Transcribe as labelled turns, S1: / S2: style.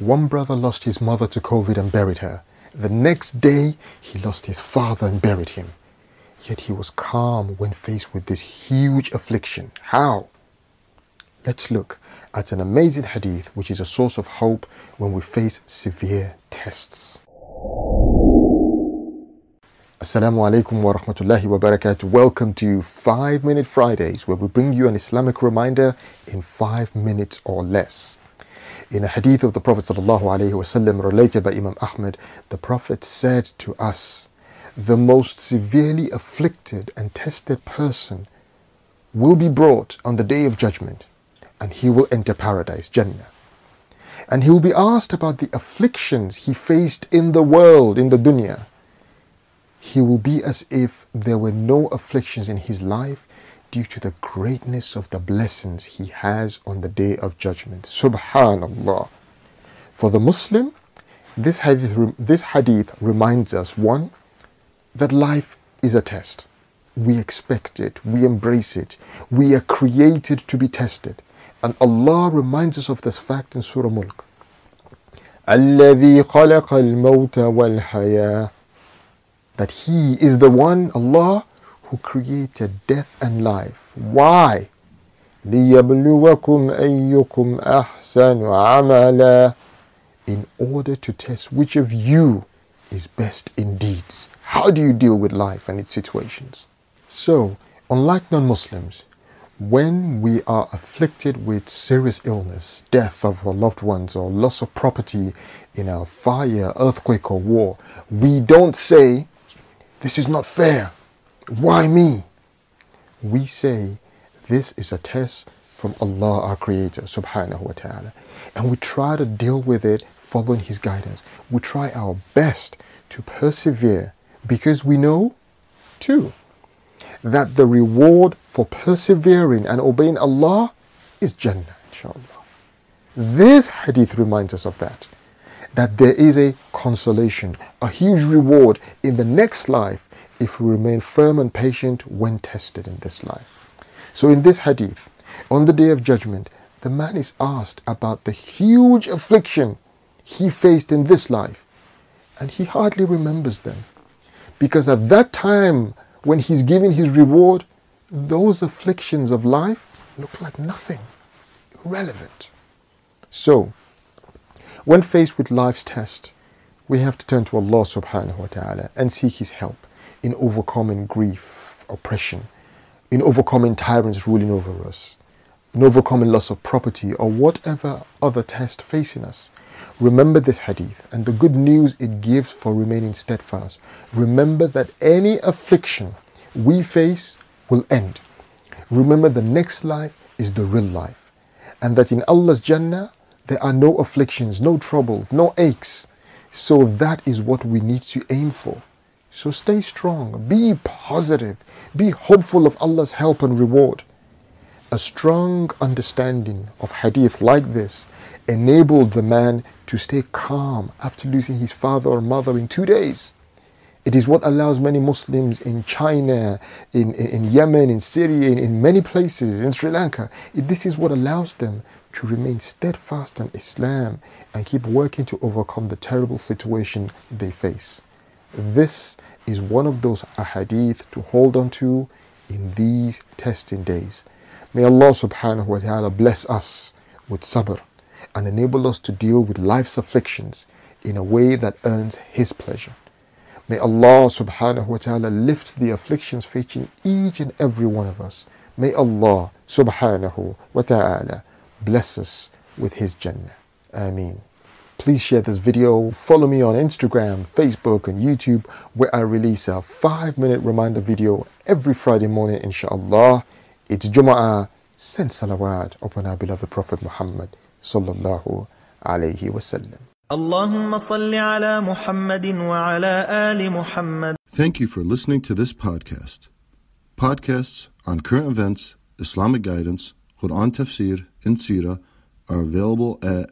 S1: One brother lost his mother to COVID and buried her. The next day, he lost his father and buried him. Yet he was calm when faced with this huge affliction. How? Let's look at an amazing hadith which is a source of hope when we face severe tests. Assalamu alaikum wa rahmatullahi wa barakatuh. Welcome to 5 Minute Fridays where we bring you an Islamic reminder in 5 minutes or less. In a hadith of the Prophet ﷺ related by Imam Ahmad, the Prophet said to us, The most severely afflicted and tested person will be brought on the day of judgment, and he will enter paradise, Jannah. And he will be asked about the afflictions he faced in the world, in the dunya. He will be as if there were no afflictions in his life due to the greatness of the blessings he has on the day of judgment. Subhanallah. For the Muslim, this hadith, this hadith reminds us one, that life is a test. We expect it, we embrace it, we are created to be tested. And Allah reminds us of this fact in Surah Mulk. الذي خلق الموت والحياة that He is the one, Allah, who created death and life. Why? لِيَبْلُوَكُمْ أَيُّكُمْ أَحْسَنُ عَمَلًا In order to test which of you is best in deeds. How do you deal with life and its situations? So, unlike non-Muslims, when we are afflicted with serious illness, death of our loved ones, or loss of property in a fire, earthquake, or war, we don't say, This is not fair. Why me? We say this is a test from Allah, our Creator, subhanahu wa ta'ala. And we try to deal with it following His guidance. We try our best to persevere because we know, too, that the reward for persevering and obeying Allah is Jannah, inshallah. This hadith reminds us of that. That there is a consolation, a huge reward in the next life if we remain firm and patient when tested in this life. So, in this hadith, on the day of judgment, the man is asked about the huge affliction he faced in this life, and he hardly remembers them. Because at that time, when he's given his reward, those afflictions of life look like nothing, irrelevant. So, when faced with life's test, we have to turn to Allah subhanahu wa ta'ala and seek His help in overcoming grief, oppression, in overcoming tyrants ruling over us, in overcoming loss of property, or whatever other test facing us. Remember this hadith and the good news it gives for remaining steadfast. Remember that any affliction we face will end. Remember the next life is the real life, and that in Allah's Jannah there are no afflictions, no troubles, no aches. So that is what we need to aim for. So stay strong, be positive, be hopeful of Allah's help and reward. A strong understanding of hadith like this enabled the man to stay calm after losing his father or mother in two days. It is what allows many Muslims in China, in, in, in Yemen, in Syria, in, in, many places, in Sri Lanka, it, this is what allows them to remain steadfast in Islam and keep working to overcome the terrible situation they face. This is one of those ahadith to hold on to in these testing days. May Allah subhanahu wa ta'ala bless us with sabr and enable us to deal with life's afflictions in a way that earns His pleasure. May Allah subhanahu wa ta'ala lift the afflictions facing each and every one of us. May Allah subhanahu wa ta'ala bless us with His Jannah. Ameen. Please share this video. Follow me on Instagram, Facebook, and YouTube, where I release a five minute reminder video every Friday morning, inshallah. It's Jum'ah. Send salawat upon our beloved Prophet Muhammad sallallahu alayhi wasallam.
S2: اللهم صل على محمد وعلى آل محمد
S3: Thank you for listening to this podcast. Podcasts on current events, Islamic guidance, Quran tafsir, and seerah are available at